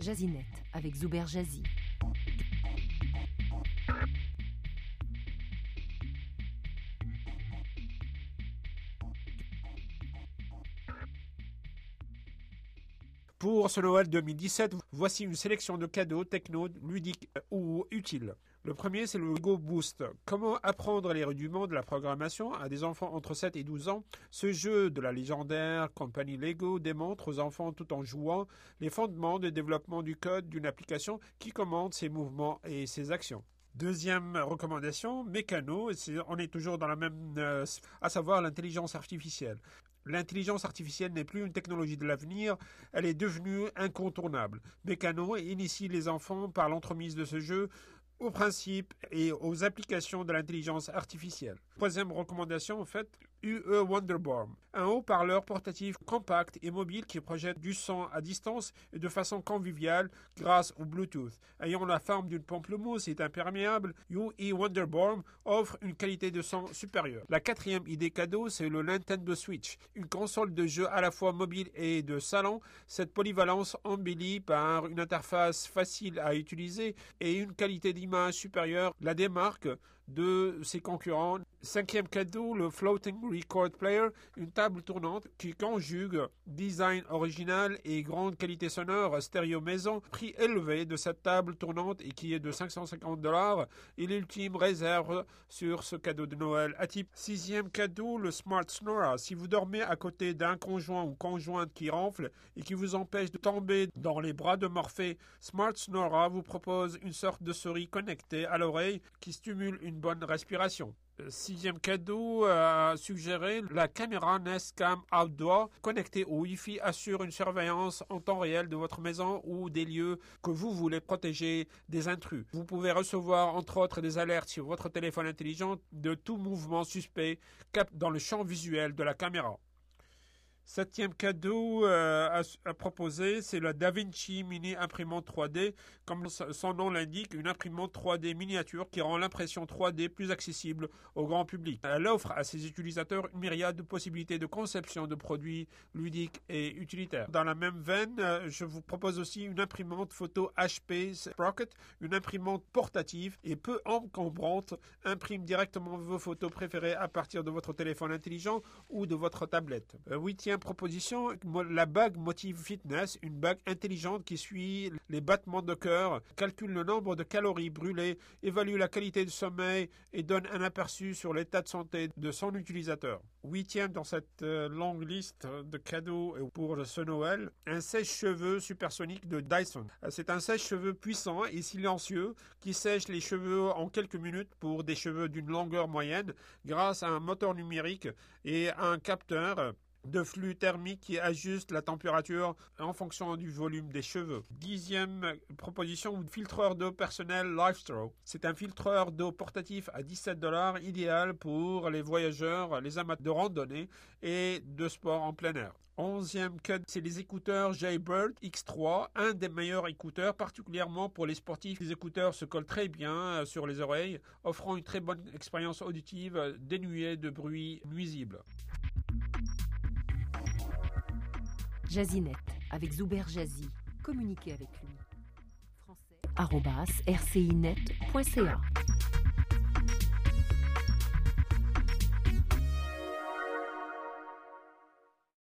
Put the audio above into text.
Jazinet avec Zuber Jazzy. Pour ce Noël 2017, voici une sélection de cadeaux techno, ludiques ou utiles. Le premier, c'est le Go Boost. Comment apprendre les rudiments de la programmation à des enfants entre 7 et 12 ans? Ce jeu de la légendaire compagnie Lego démontre aux enfants tout en jouant les fondements de développement du code d'une application qui commande ses mouvements et ses actions. Deuxième recommandation, mécano, on est toujours dans la même, euh, à savoir l'intelligence artificielle. L'intelligence artificielle n'est plus une technologie de l'avenir, elle est devenue incontournable. Mécano initie les enfants par l'entremise de ce jeu aux principes et aux applications de l'intelligence artificielle. Troisième recommandation, en fait, UE Wonderborn, un haut-parleur portatif compact et mobile qui projette du son à distance et de façon conviviale grâce au Bluetooth. Ayant la forme d'une pamplemousse et imperméable, UE Wonderborn offre une qualité de son supérieure. La quatrième idée cadeau, c'est le Nintendo Switch, une console de jeu à la fois mobile et de salon. Cette polyvalence embellie par une interface facile à utiliser et une qualité d'image supérieure la démarque de ses concurrents. Cinquième cadeau, le Floating Record Player, une table tournante qui conjugue design original et grande qualité sonore stéréo maison, prix élevé de cette table tournante et qui est de 550 dollars et l'ultime réserve sur ce cadeau de Noël à type. Sixième cadeau, le Smart Snora. Si vous dormez à côté d'un conjoint ou conjointe qui ronfle et qui vous empêche de tomber dans les bras de Morphée, Smart Snora vous propose une sorte de souris connectée à l'oreille qui stimule une bonne respiration. Sixième cadeau à suggérer, la caméra Nest Cam Outdoor connectée au Wi-Fi assure une surveillance en temps réel de votre maison ou des lieux que vous voulez protéger des intrus. Vous pouvez recevoir entre autres des alertes sur votre téléphone intelligent de tout mouvement suspect dans le champ visuel de la caméra. Septième cadeau euh, à, proposer, c'est la DaVinci Mini Imprimante 3D. Comme son nom l'indique, une imprimante 3D miniature qui rend l'impression 3D plus accessible au grand public. Elle offre à ses utilisateurs une myriade de possibilités de conception de produits ludiques et utilitaires. Dans la même veine, euh, je vous propose aussi une imprimante photo HP Sprocket, une imprimante portative et peu encombrante, imprime directement vos photos préférées à partir de votre téléphone intelligent ou de votre tablette. Euh, huitième proposition, la bague Motive Fitness, une bague intelligente qui suit les battements de cœur, calcule le nombre de calories brûlées, évalue la qualité du sommeil et donne un aperçu sur l'état de santé de son utilisateur. Huitième dans cette euh, longue liste de cadeaux pour ce Noël, un sèche-cheveux supersonique de Dyson. Euh, c'est un sèche-cheveux puissant et silencieux qui sèche les cheveux en quelques minutes pour des cheveux d'une longueur moyenne grâce à un moteur numérique et un capteur de flux thermique qui ajuste la température en fonction du volume des cheveux. Dixième proposition, filtreur d'eau personnel LifeStraw. C'est un filtreur d'eau portatif à 17 dollars, idéal pour les voyageurs, les amateurs de randonnée et de sport en plein air. Onzième cut, c'est les écouteurs Jaybird X3, un des meilleurs écouteurs, particulièrement pour les sportifs. Les écouteurs se collent très bien euh, sur les oreilles, offrant une très bonne expérience auditive dénuée de bruit nuisible. Jazinet avec Zuber Jazzy. Communiquez avec lui. Français. rcinet.ca